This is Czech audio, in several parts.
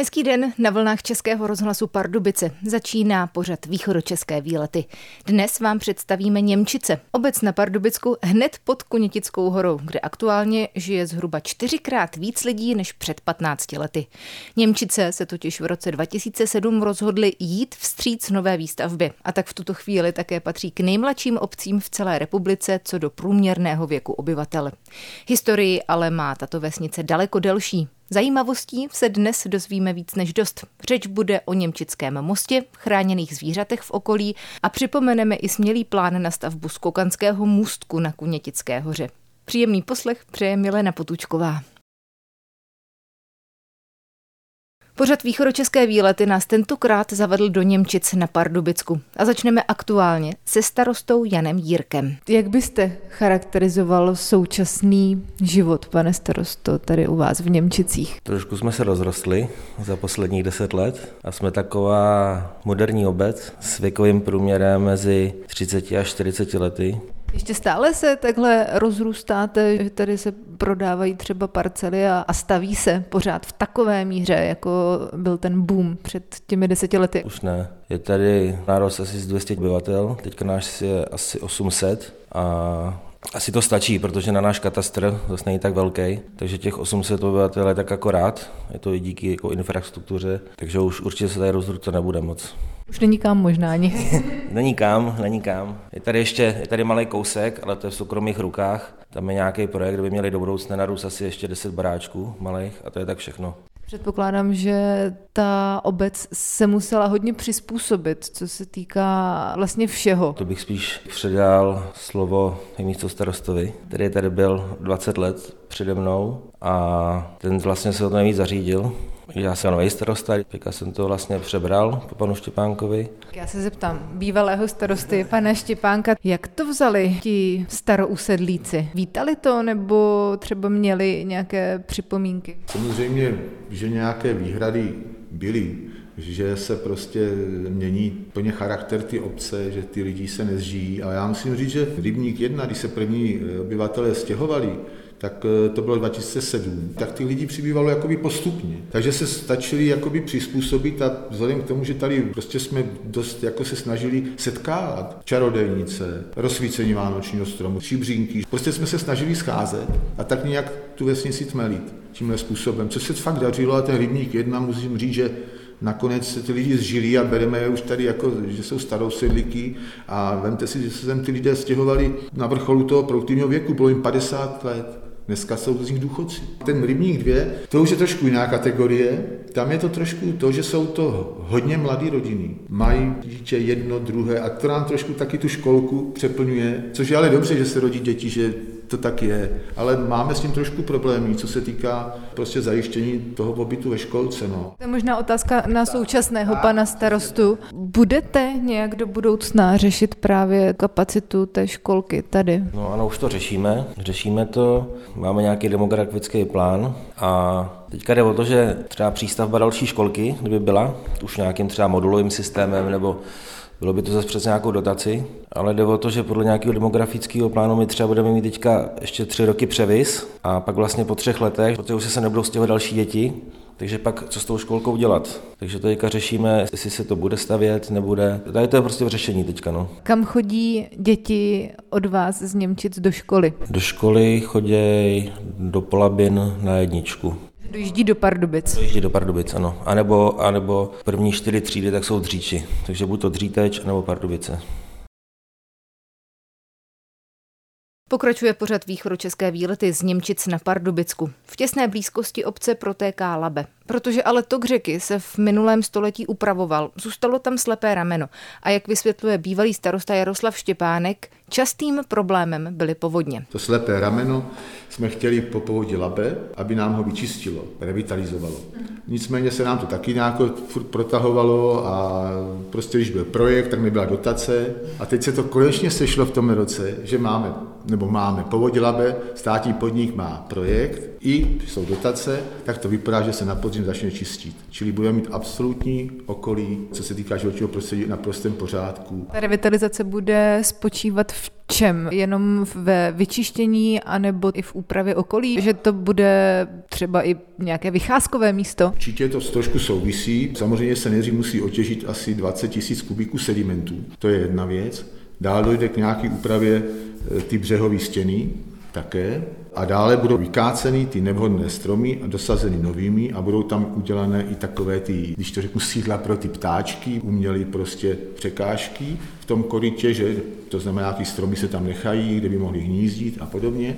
Hezký den na vlnách Českého rozhlasu Pardubice. Začíná pořad východočeské výlety. Dnes vám představíme Němčice, obec na Pardubicku hned pod Kunětickou horou, kde aktuálně žije zhruba čtyřikrát víc lidí než před 15 lety. Němčice se totiž v roce 2007 rozhodly jít vstříc nové výstavbě a tak v tuto chvíli také patří k nejmladším obcím v celé republice co do průměrného věku obyvatel. Historii ale má tato vesnice daleko delší. Zajímavostí se dnes dozvíme víc než dost. Řeč bude o Němčickém mostě, chráněných zvířatech v okolí a připomeneme i smělý plán na stavbu skokanského můstku na Kunětické hoře. Příjemný poslech přeje Milena Potučková. Pořad východočeské výlety nás tentokrát zavedl do Němčic na Pardubicku a začneme aktuálně se starostou Janem Jírkem. Jak byste charakterizoval současný život, pane starosto, tady u vás v Němčicích? Trošku jsme se rozrostli za posledních deset let a jsme taková moderní obec s věkovým průměrem mezi 30 a 40 lety. Ještě stále se takhle rozrůstáte, že tady se prodávají třeba parcely a, a staví se pořád v takové míře, jako byl ten boom před těmi deseti lety? Už ne. Je tady nárost asi z 200 obyvatel, teďka náš je asi 800 a asi to stačí, protože na náš katastr zase není tak velký, takže těch 800 obyvatel je tak akorát, je to i díky jako infrastruktuře, takže už určitě se tady rozrůstat nebude moc. Už není kam možná ani. není kam, není kam. Je tady ještě, je tady malý kousek, ale to je v soukromých rukách. Tam je nějaký projekt, kde by měli do budoucna narůst asi ještě 10 baráčků malých a to je tak všechno. Předpokládám, že ta obec se musela hodně přizpůsobit, co se týká vlastně všeho. To bych spíš předal slovo místo starostovi, který tady byl 20 let přede mnou a ten vlastně se o to nejvíc zařídil. Já jsem nový starosta, teďka jsem to vlastně přebral po panu Štěpánkovi. Já se zeptám bývalého starosty, pana Štěpánka, jak to vzali ti starousedlíci? Vítali to nebo třeba měli nějaké připomínky? Samozřejmě, že nějaké výhrady byly, že se prostě mění plně charakter ty obce, že ty lidi se nezžijí. A já musím říct, že Rybník 1, když se první obyvatelé stěhovali, tak eh, to bylo 2007, tak ty lidi přibývalo jakoby postupně. Takže se stačili jakoby přizpůsobit a vzhledem k tomu, že tady prostě jsme dost jako se snažili setkávat čarodejnice, rozsvícení vánočního stromu, šibřínky. Prostě jsme se snažili scházet a tak nějak tu vesnici tmelit tímhle způsobem, Co se fakt dařilo a ten rybník jedna musím říct, že nakonec se ty lidi zžili a bereme je už tady jako, že jsou starou sedlíky a vemte si, že se sem ty lidé stěhovali na vrcholu toho produktivního věku, bylo jim 50 let. Dneska jsou z nich důchodci. Ten rybník 2, to už je trošku jiná kategorie. Tam je to trošku to, že jsou to hodně mladé rodiny. Mají dítě jedno, druhé a to nám trošku taky tu školku přeplňuje, což je ale dobře, že se rodí děti, že to tak je, ale máme s tím trošku problémy, co se týká prostě zajištění toho pobytu ve školce. No. To je možná otázka na současného pana starostu. Budete nějak do budoucna řešit právě kapacitu té školky tady? No ano, už to řešíme. Řešíme to, máme nějaký demografický plán a Teďka jde o to, že třeba přístavba další školky, kdyby byla, už nějakým třeba modulovým systémem nebo bylo by to zase přes nějakou dotaci, ale jde o to, že podle nějakého demografického plánu my třeba budeme mít teďka ještě tři roky převis a pak vlastně po třech letech, protože už se nebudou stěhovat další děti, takže pak co s tou školkou dělat? Takže to teďka řešíme, jestli se to bude stavět, nebude. Tady to je prostě v řešení teďka. No. Kam chodí děti od vás z Němčic do školy? Do školy chodí do Polabin na jedničku. Dojíždí do Pardubic. Dojíždí do Pardubic, ano. A nebo, a nebo první čtyři třídy, tak jsou dříči. Takže buď to Dříteč, nebo Pardubice. Pokračuje pořad východočeské výlety z Němčic na Pardubicku. V těsné blízkosti obce protéká Labe. Protože ale tok řeky se v minulém století upravoval, zůstalo tam slepé rameno. A jak vysvětluje bývalý starosta Jaroslav Štěpánek, častým problémem byly povodně. To slepé rameno jsme chtěli po povodě Labe, aby nám ho vyčistilo, revitalizovalo. Nicméně se nám to taky nějak furt protahovalo a prostě když byl projekt, tak mi byla dotace a teď se to konečně sešlo v tom roce, že máme, nebo máme povodě Labe, státní podnik má projekt, i jsou dotace, tak to vypadá, že se na podzim podzim začne čistit. Čili budeme mít absolutní okolí, co se týká životního prostředí, na prostém pořádku. Ta revitalizace bude spočívat v čem? Jenom ve vyčištění anebo i v úpravě okolí? Že to bude třeba i nějaké vycházkové místo? Určitě to trošku souvisí. Samozřejmě se nejdřív musí otěžit asi 20 tisíc kubíků sedimentů. To je jedna věc. Dál dojde k nějaké úpravě e, ty břehové stěny, také. A dále budou vykáceny ty nevhodné stromy a dosazeny novými a budou tam udělané i takové ty, když to řeknu, sídla pro ty ptáčky, uměly prostě překážky v tom korytě, že to znamená, ty stromy se tam nechají, kde by mohly hnízdit a podobně.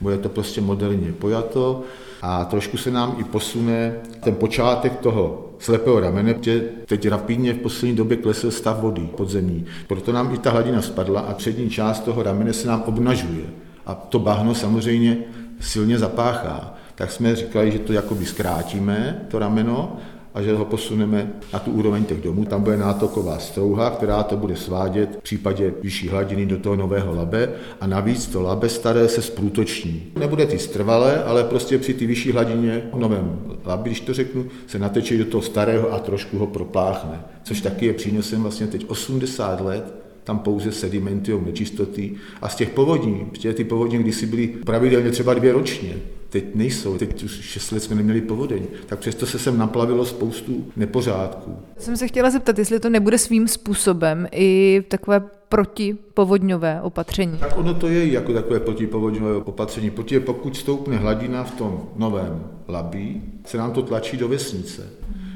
Bude to prostě moderně pojato a trošku se nám i posune ten počátek toho slepého ramene, že teď rapidně v poslední době klesl stav vody podzemní. Proto nám i ta hladina spadla a přední část toho ramene se nám obnažuje a to bahno samozřejmě silně zapáchá. Tak jsme říkali, že to jakoby zkrátíme, to rameno, a že ho posuneme na tu úroveň těch domů. Tam bude nátoková strouha, která to bude svádět v případě vyšší hladiny do toho nového labe a navíc to labe staré se sprůtoční. Nebude ty strvalé, ale prostě při ty vyšší hladině v novém labi, když to řeknu, se nateče do toho starého a trošku ho propláchne. Což taky je přínosem vlastně teď 80 let tam pouze sedimenty, nečistoty. A z těch povodní, protože ty povodně kdysi byly pravidelně třeba dvě ročně, teď nejsou, teď už 6 let jsme neměli povodeň, tak přesto se sem naplavilo spoustu nepořádků. Jsem se chtěla zeptat, jestli to nebude svým způsobem i takové protipovodňové opatření. Tak ono to je jako takové protipovodňové opatření, protože pokud stoupne hladina v tom novém labí, se nám to tlačí do vesnice.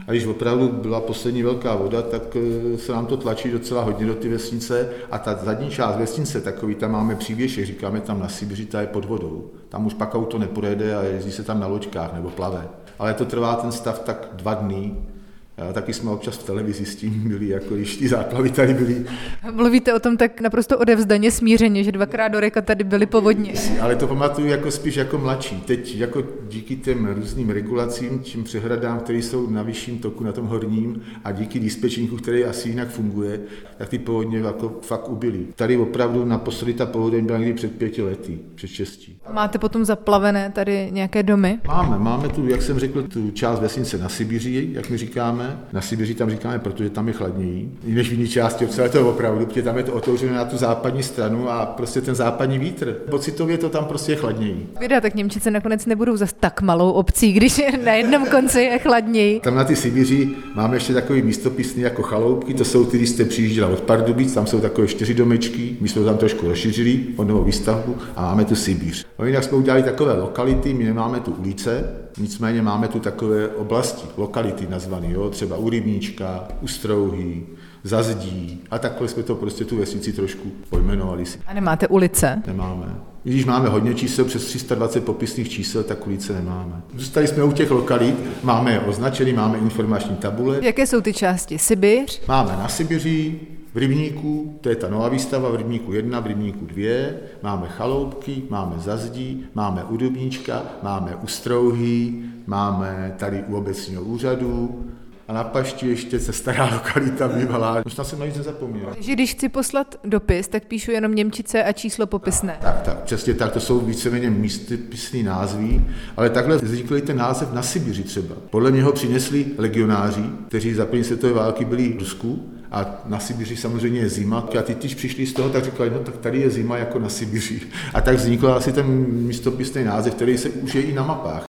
A když opravdu byla poslední velká voda, tak eh, se nám to tlačí docela hodně do ty vesnice a ta zadní část vesnice, takový tam máme příběžek, říkáme tam na Sibiři, ta je pod vodou. Tam už pak auto nepojede a jezdí se tam na loďkách nebo plave. Ale to trvá ten stav tak dva dny, taky jsme občas v televizi s tím byli, jako když ty záplavy tady byly. Mluvíte o tom tak naprosto odevzdaně smířeně, že dvakrát do reka tady byly povodně. Ale to pamatuju jako spíš jako mladší. Teď jako díky těm různým regulacím, čím přehradám, které jsou na vyšším toku, na tom horním a díky dispečníku, který asi jinak funguje, tak ty povodně jako fakt ubyly. Tady opravdu naposledy ta povodeň byla někdy před pěti lety, před šestí. Máte potom zaplavené tady nějaké domy? Máme, máme tu, jak jsem řekl, tu část vesnice na Sibiři, jak my říkáme, na Sibiři tam říkáme, protože tam je chladněji, než v jiné části obce, ale to je opravdu, protože tam je to otevřené na tu západní stranu a prostě ten západní vítr. Pocitově to tam prostě je chladněji. Vida, tak Němčice nakonec nebudou zas tak malou obcí, když na jednom konci je chladněji. Tam na ty Sibiři máme ještě takový místopisný jako chaloupky, to jsou ty, když jste přijížděla od Pardubic, tam jsou takové čtyři domečky, my jsme to tam trošku rozšířili od novou výstavbu a máme tu Sibiř. No jinak jsme udělali takové lokality, my nemáme tu ulice, nicméně máme tu takové oblasti, lokality nazvané, jo, třeba u Rybníčka, u Strouhy, za zdí a takhle jsme to prostě tu vesnici trošku pojmenovali si. A nemáte ulice? Nemáme. Když máme hodně čísel, přes 320 popisných čísel, tak ulice nemáme. Zůstali jsme u těch lokalit, máme je označený, máme informační tabule. Jaké jsou ty části? Sibiř? Máme na Sibiři, v Rybníku, to je ta nová výstava, v Rybníku 1, v Rybníku 2, máme chaloupky, máme zazdí, máme u Dubníčka, máme u Strouhy, máme tady u obecního úřadu, a na Pašti ještě se stará lokalita bývalá. Možná jsem na nic nezapomněl. Takže když chci poslat dopis, tak píšu jenom Němčice a číslo popisné. Tak, tak, přesně tak, to jsou víceméně místopisný názvy, ale takhle vznikl ten název na Sibiři třeba. Podle mě ho přinesli legionáři, kteří za první světové války byli v Rusku a na Sibiři samozřejmě je zima. A ty, když přišli z toho, tak říkali, no tak tady je zima jako na Sibiři. A tak vznikl asi ten místopisný název, který se už je i na mapách.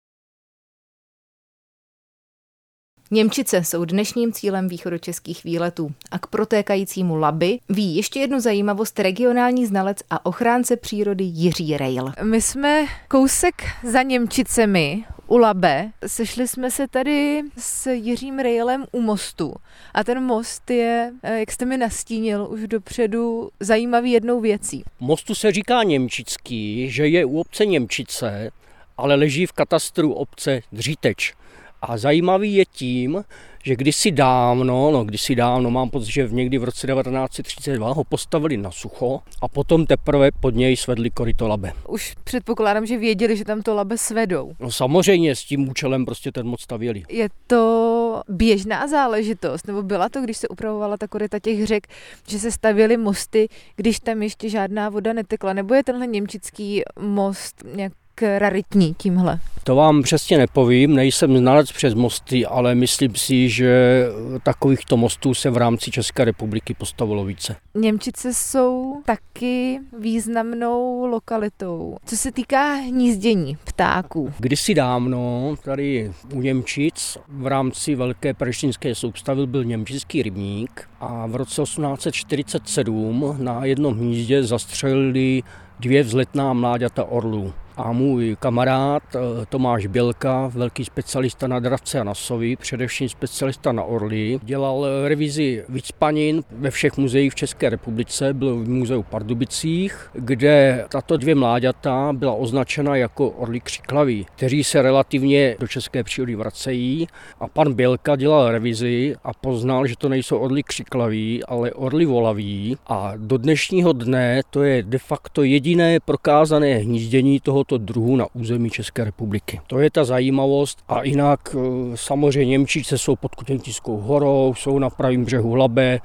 Němčice jsou dnešním cílem východočeských výletů a k protékajícímu Laby ví ještě jednu zajímavost regionální znalec a ochránce přírody Jiří Rejl. My jsme kousek za Němčicemi u Labe. Sešli jsme se tady s Jiřím Rejlem u mostu. A ten most je, eh, jak jste mi nastínil už dopředu, zajímavý jednou věcí. Mostu se říká Němčický, že je u obce Němčice, ale leží v katastru obce Dříteč. A zajímavý je tím, že kdysi dávno, no kdysi dávno, mám pocit, že v někdy v roce 1932 ho postavili na sucho a potom teprve pod něj svedli koryto labe. Už předpokládám, že věděli, že tam to labe svedou. No samozřejmě s tím účelem prostě ten moc stavěli. Je to běžná záležitost, nebo byla to, když se upravovala ta koryta těch řek, že se stavěly mosty, když tam ještě žádná voda netekla, nebo je tenhle němčický most nějak raritní tímhle? To vám přesně nepovím, nejsem znalec přes mosty, ale myslím si, že takovýchto mostů se v rámci České republiky postavilo více. Němčice jsou taky významnou lokalitou. Co se týká hnízdění ptáků. Kdysi dávno tady u Němčic v rámci Velké preštinské soustavy byl němčický rybník a v roce 1847 na jednom hnízdě zastřelili dvě vzletná mláďata orlů a můj kamarád eh, Tomáš Bělka, velký specialista na dravce a na sovy, především specialista na orly, dělal revizi vycpanin ve všech muzeích v České republice, byl v muzeu Pardubicích, kde tato dvě mláďata byla označena jako orly křiklaví, kteří se relativně do české přírody vracejí. A pan Bělka dělal revizi a poznal, že to nejsou orly křiklaví, ale orly volaví. A do dnešního dne to je de facto jediné prokázané hnízdění toho tohoto druhu na území České republiky. To je ta zajímavost a jinak eh, samozřejmě Němčice jsou pod Kutěntickou horou, jsou na pravém břehu Labe,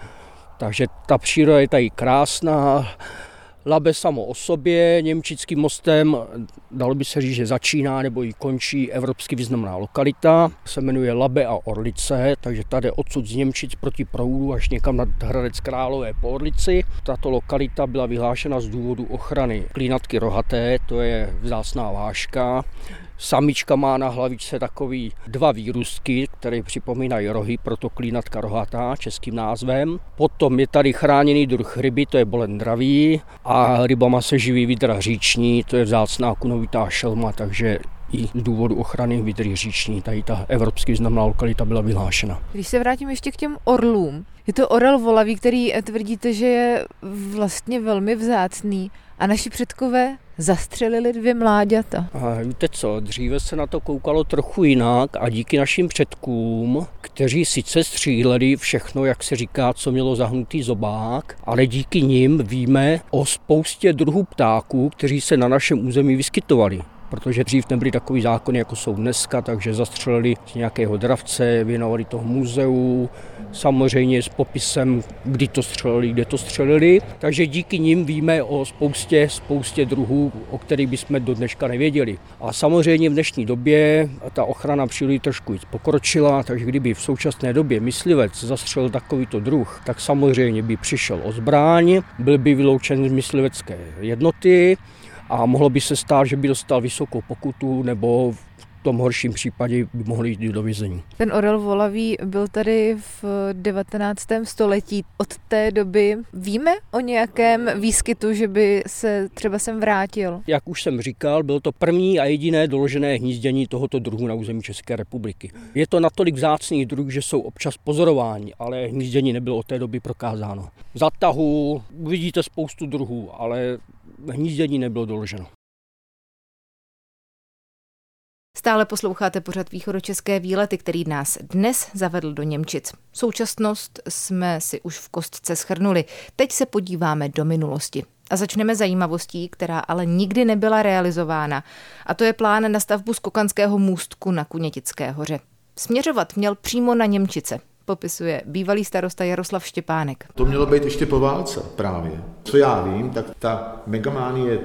takže ta příroda je tady krásná. Labe samo o sobě, Němčickým mostem, dalo by se říct, že začíná nebo i končí evropsky významná lokalita, se jmenuje Labe a Orlice, takže tady odsud z Němčic proti proudu až někam nad Hradec Králové po Orlici. Tato lokalita byla vyhlášena z důvodu ochrany klínatky rohaté, to je vzácná váška. Samička má na hlavičce takový dva výrůstky, které připomínají rohy, proto klínatka rohatá českým názvem. Potom je tady chráněný druh ryby, to je bolendravý a rybama se živí vidra říční, to je vzácná kunovitá šelma, takže i z důvodu ochrany vidry říční. Tady ta evropsky významná lokalita byla vyhlášena. Když se vrátím ještě k těm orlům, je to orel volavý, který tvrdíte, že je vlastně velmi vzácný a naši předkové zastřelili dvě mláďata. A víte co, dříve se na to koukalo trochu jinak a díky našim předkům, kteří sice stříleli všechno, jak se říká, co mělo zahnutý zobák, ale díky nim víme o spoustě druhů ptáků, kteří se na našem území vyskytovali protože dřív nebyly takový zákony, jako jsou dneska, takže zastřelili z nějakého dravce, věnovali toho muzeu, samozřejmě s popisem, kdy to střelili, kde to střelili. Takže díky nim víme o spoustě, spoustě druhů, o kterých bychom do dneška nevěděli. A samozřejmě v dnešní době ta ochrana přírody trošku pokročila, takže kdyby v současné době myslivec zastřelil takovýto druh, tak samozřejmě by přišel o zbraň, byl by vyloučen z myslivecké jednoty, a mohlo by se stát, že by dostal vysokou pokutu nebo v tom horším případě by mohli jít do vězení. Ten orel volavý byl tady v 19. století. Od té doby víme o nějakém výskytu, že by se třeba sem vrátil? Jak už jsem říkal, byl to první a jediné doložené hnízdění tohoto druhu na území České republiky. Je to natolik vzácný druh, že jsou občas pozorováni, ale hnízdění nebylo od té doby prokázáno. Zatahu vidíte spoustu druhů, ale hnízdění nebylo doloženo. Stále posloucháte pořad východočeské výlety, který nás dnes zavedl do Němčic. Současnost jsme si už v kostce schrnuli. Teď se podíváme do minulosti. A začneme zajímavostí, která ale nikdy nebyla realizována. A to je plán na stavbu skokanského můstku na Kunětické hoře. Směřovat měl přímo na Němčice, popisuje bývalý starosta Jaroslav Štěpánek. To mělo být ještě po válce právě. Co já vím, tak ta megamánie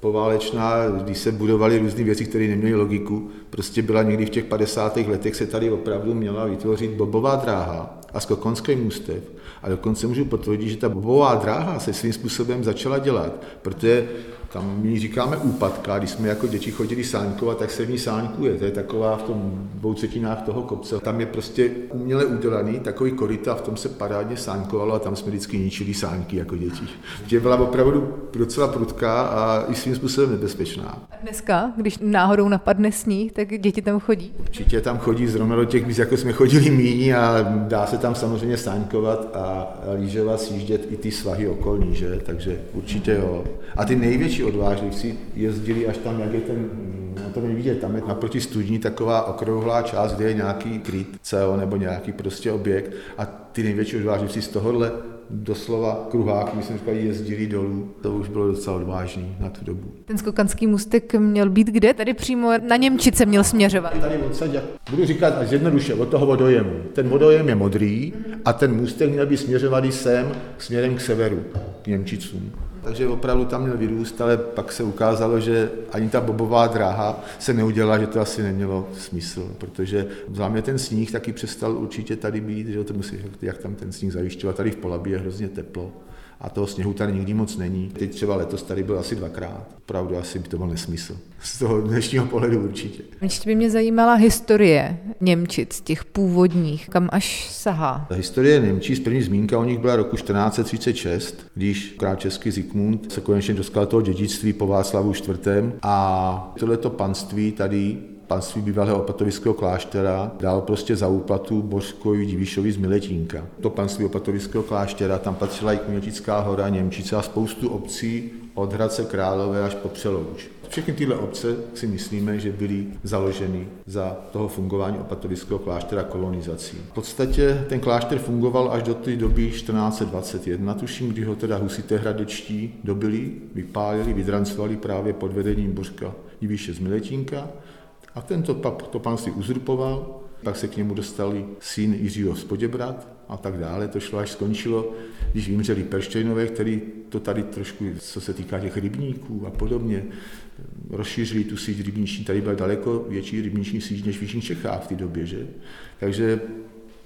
poválečná, když se budovaly různé věci, které neměly logiku, prostě byla někdy v těch 50. letech se tady opravdu měla vytvořit bobová dráha a skokonský můstev. A dokonce můžu potvrdit, že ta bobová dráha se svým způsobem začala dělat, protože tam my říkáme úpadka, když jsme jako děti chodili sáňkovat, tak se v ní sáňkuje. To je taková v tom dvou třetinách toho kopce. Tam je prostě uměle udělaný takový koryta, v tom se parádně sáňkovalo a tam jsme vždycky ničili sáňky jako děti. Že byla opravdu docela prudká a i svým způsobem nebezpečná. A dneska, když náhodou napadne sníh, tak děti tam chodí? Určitě tam chodí zrovna do těch míst, jako jsme chodili míní a dá se tam samozřejmě sáňkovat a lížovat, sjíždět i ty svahy okolní, že? Takže určitě jo. A ty největší největší odvážlivci jezdili až tam, jak je ten, no to nevidět, tam je naproti studní taková okrouhlá část, kde je nějaký kryt CO nebo nějaký prostě objekt a ty největší odvážlivci z tohohle doslova kruhák, my jsme říkali, jezdili dolů. To už bylo docela odvážný na tu dobu. Ten skokanský můstek měl být kde? Tady přímo na Němčice měl směřovat. Tady odsaď, budu říkat až jednoduše, od toho vodojemu. Ten vodojem je modrý a ten můstek měl být směřovaný sem směrem k severu, k Němčicům. Takže opravdu tam měl vyrůst, ale pak se ukázalo, že ani ta bobová dráha se neudělala, že to asi nemělo smysl, protože za mě ten sníh taky přestal určitě tady být, že to musí, jak tam ten sníh zajišťovat, tady v Polabí je hrozně teplo a toho sněhu tady nikdy moc není. Teď třeba letos tady byl asi dvakrát. Opravdu asi by to byl nesmysl. Z toho dnešního pohledu určitě. Ještě by mě zajímala historie Němčic, těch původních, kam až sahá. Ta historie Němčic, první zmínka o nich byla roku 1436, když král český Zikmund se konečně dostal toho dědictví po Václavu IV. A tohleto panství tady panství bývalého opatovického kláštera dal prostě za úplatu Božkovi Divišovi z Miletínka. To panství opatovického kláštera, tam patřila i Kmětická hora, Němčice a spoustu obcí od Hradce Králové až po Přelouč. Všechny tyhle obce si myslíme, že byly založeny za toho fungování opatovického kláštera kolonizací. V podstatě ten klášter fungoval až do té doby 1421, tuším, kdy ho teda husité hradečtí dobili, vypálili, vydrancovali právě pod vedením Božka Diviše z Miletínka a tento pap to panství uzurpoval, pak se k němu dostali syn Jiřího z Poděbrat a tak dále. To šlo až skončilo, když vymřeli Perštejnové, který to tady trošku, co se týká těch rybníků a podobně, rozšířili tu síť rybniční. Tady byla daleko větší rybniční síť než v Jižních Čechách v té době, že? Takže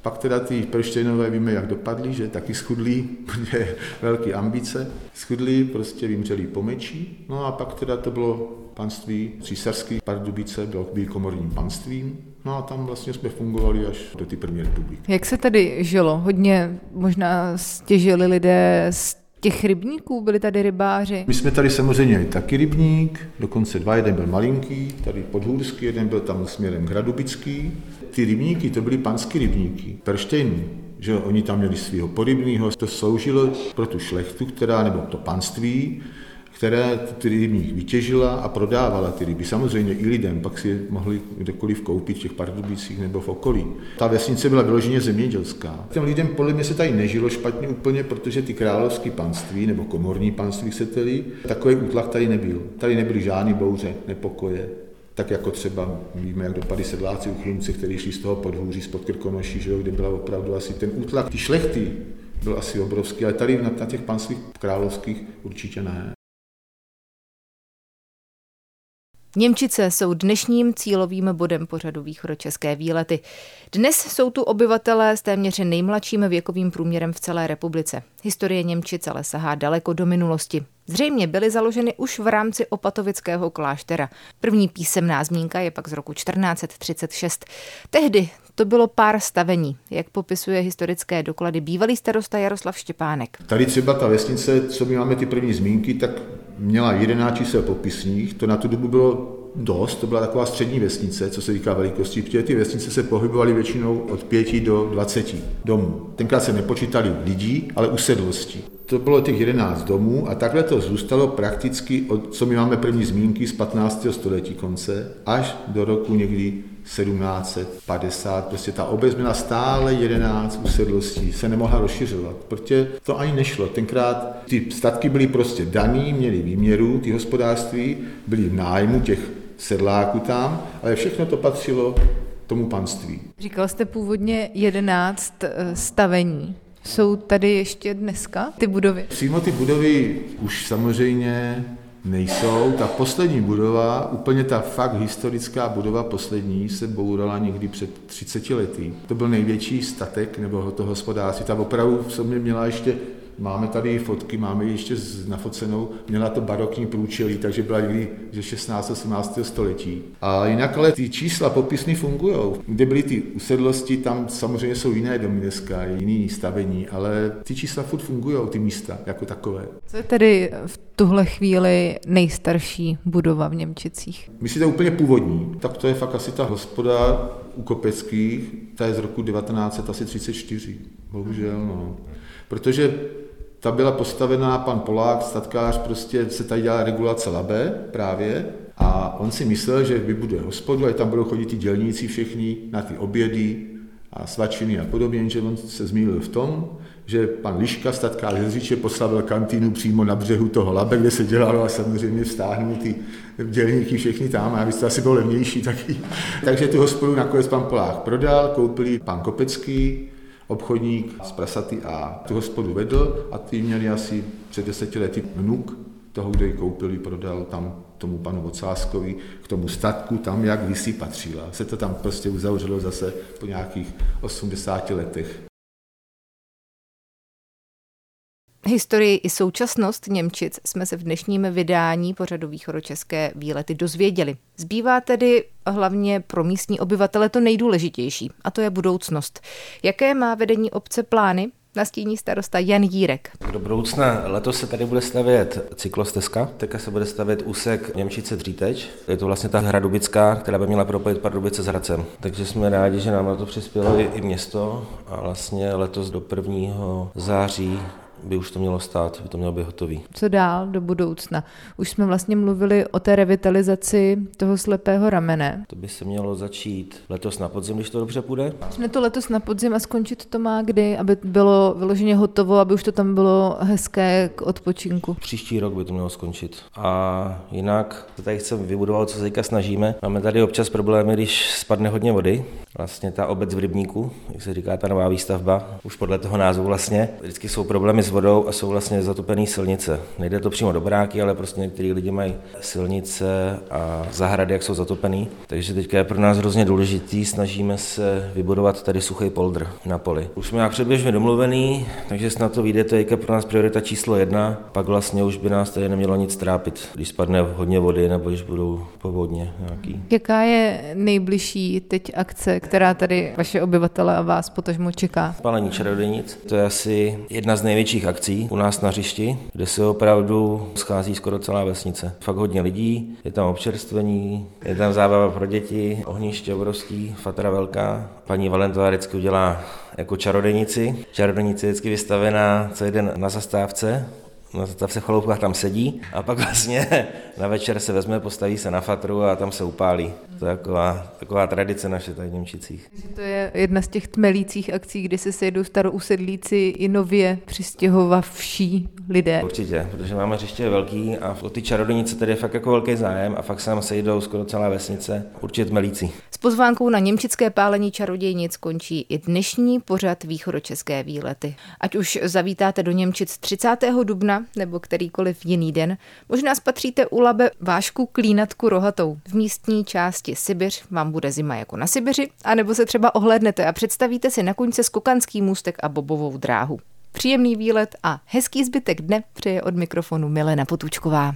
pak teda ty Perštejnové víme, jak dopadli, že taky schudlí, protože velké ambice, schudlí, prostě vymřeli pomečí. No a pak teda to bylo panství císařský Pardubice, byl, byl komorním panstvím. No a tam vlastně jsme fungovali až do té první republiky. Jak se tady žilo? Hodně možná stěžili lidé z těch rybníků, byli tady rybáři? My jsme tady samozřejmě i taky rybník, dokonce dva, jeden byl malinký, tady podhůrský, jeden byl tam směrem Gradubický. Ty rybníky, to byly panský rybníky, Perštejny, že oni tam měli svého porybného, to sloužilo pro tu šlechtu, která, nebo to panství, které ty rybník vytěžila a prodávala ty ryby. Samozřejmě i lidem, pak si je mohli kdekoliv koupit v těch Pardubicích nebo v okolí. Ta vesnice byla vyloženě zemědělská. Těm lidem podle mě se tady nežilo špatně úplně, protože ty královské panství nebo komorní panství chcete takový útlak tady nebyl. Tady nebyly žádné bouře, nepokoje. Tak jako třeba víme, jak dopadly sedláci u Chlumce, kteří šli z toho podhůří, spod Krkonoší, že jo, kde byla opravdu asi ten útlak. Ty šlechty byl asi obrovský, ale tady na, těch panstvích královských určitě ne. Němčice jsou dnešním cílovým bodem pořadu východočeské výlety. Dnes jsou tu obyvatelé s téměř nejmladším věkovým průměrem v celé republice. Historie Němčic ale sahá daleko do minulosti. Zřejmě byly založeny už v rámci opatovického kláštera. První písemná zmínka je pak z roku 1436. Tehdy to bylo pár stavení, jak popisuje historické doklady bývalý starosta Jaroslav Štěpánek. Tady třeba ta vesnice, co my máme ty první zmínky, tak měla 11 čísel popisních, to na tu dobu bylo dost, to byla taková střední vesnice, co se týká velikosti, protože ty vesnice se pohybovaly většinou od 5 do 20 domů. Tenkrát se nepočítali lidí, ale usedlosti. To bylo těch 11 domů a takhle to zůstalo prakticky, od, co my máme první zmínky z 15. století konce, až do roku někdy 1750. Prostě ta obec měla stále 11 usedlostí, se nemohla rozšiřovat, protože to ani nešlo. Tenkrát ty statky byly prostě daný, měly výměru, ty hospodářství byly v nájmu těch sedláků tam, ale všechno to patřilo tomu panství. Říkal jste původně 11 eh, stavení. Jsou tady ještě dneska ty budovy? Přímo ty budovy už samozřejmě nejsou. Ta poslední budova, úplně ta fakt historická budova poslední, se bourala někdy před 30 lety. To byl největší statek nebo to hospodářství. Ta opravdu v sobě měla ještě Máme tady fotky, máme ji ještě nafocenou, měla to barokní průčelí, takže byla někdy ze 16. 17. století. A jinak ale ty čísla popisny fungují. Kde byly ty usedlosti, tam samozřejmě jsou jiné domy dneska, jiné stavení, ale ty čísla furt fungují, ty místa jako takové. Co je tedy v tuhle chvíli nejstarší budova v Němčicích? Myslíte úplně původní? Tak to je fakt asi ta hospoda u Kopeckých, ta je z roku 1934, bohužel, no. Protože ta byla postavená, pan Polák, statkář, prostě se tady dělá regulace labe právě a on si myslel, že vybuduje hospodu a tam budou chodit ty dělníci všichni na ty obědy a svačiny a podobně, že on se zmínil v tom, že pan Liška, statkář Hezříče, poslavil kantýnu přímo na břehu toho labe, kde se dělalo a samozřejmě vztáhnu ty dělníky všechny tam, a aby to asi bylo levnější taky. Takže tu hospodu nakonec pan Polák prodal, koupili pan Kopecký, obchodník z Prasaty a tu hospodu vedl a ty měli asi před deseti lety vnuk toho, kde ji koupili, prodal tam tomu panu Ocáskovi, k tomu statku, tam jak vysí patřila. Se to tam prostě uzavřelo zase po nějakých 80 letech. Historii i současnost Němčic jsme se v dnešním vydání pořadu východočeské výlety dozvěděli. Zbývá tedy hlavně pro místní obyvatele to nejdůležitější, a to je budoucnost. Jaké má vedení obce plány? nastíní starosta Jan Jírek. Do budoucna letos se tady bude stavět cyklostezka, teďka se bude stavět úsek Němčice Dříteč. Je to vlastně ta Hradubická, která by měla propojit Pardubice s Hradcem. Takže jsme rádi, že nám na to přispělo i, i město a vlastně letos do 1. září by už to mělo stát, by to mělo být hotový. Co dál do budoucna? Už jsme vlastně mluvili o té revitalizaci toho slepého ramene. To by se mělo začít letos na podzim, když to dobře půjde. Začne to letos na podzim a skončit to má kdy, aby bylo vyloženě hotovo, aby už to tam bylo hezké k odpočinku. Příští rok by to mělo skončit. A jinak to tady chceme vybudovat, co se teďka snažíme. Máme tady občas problémy, když spadne hodně vody. Vlastně ta obec v Rybníku, jak se říká ta nová výstavba, už podle toho názvu vlastně, vždycky jsou problémy s vodou a jsou vlastně zatopené silnice. Nejde to přímo do bráky, ale prostě některý lidi mají silnice a zahrady, jak jsou zatopený. Takže teďka je pro nás hrozně důležitý, snažíme se vybudovat tady suchý poldr na poli. Už jsme jak předběžně domluvený, takže snad to vyjde, to je pro nás priorita číslo jedna. Pak vlastně už by nás tady nemělo nic trápit, když spadne hodně vody nebo když budou povodně nějaký. Jaká je nejbližší teď akce, která tady vaše obyvatele a vás potažmo čeká? Palení čarodějnic, to je asi jedna z největších akcí u nás na hřišti, kde se opravdu schází skoro celá vesnice. Fakt hodně lidí, je tam občerstvení, je tam zábava pro děti, ohniště obrovský, fatra velká. Paní Valentová vždycky udělá jako čarodenici. Čarodenice je vždycky vystavená celý den na zastávce, na zastávce v chaloupkách tam sedí a pak vlastně na večer se vezme, postaví se na fatru a tam se upálí. To taková, taková tradice naše tady v Němčicích. To je jedna z těch tmelících akcí, kdy se sejdou starousedlíci i nově přistěhovavší lidé. Určitě, protože máme hřiště velký a o ty čarodějnice tady je fakt jako velký zájem a fakt se tam sejdou skoro celá vesnice, určitě tmelící. S pozvánkou na němčické pálení čarodějnic končí i dnešní pořad východočeské výlety. Ať už zavítáte do Němčic 30. dubna nebo kterýkoliv jiný den, možná spatříte u Labe vášku klínatku rohatou. V místní části Sibiř vám bude zima jako na Sibiři, anebo se třeba ohlédnete a představíte si na koňce skokanský můstek a bobovou dráhu. Příjemný výlet a hezký zbytek dne přeje od mikrofonu Milena Potučková.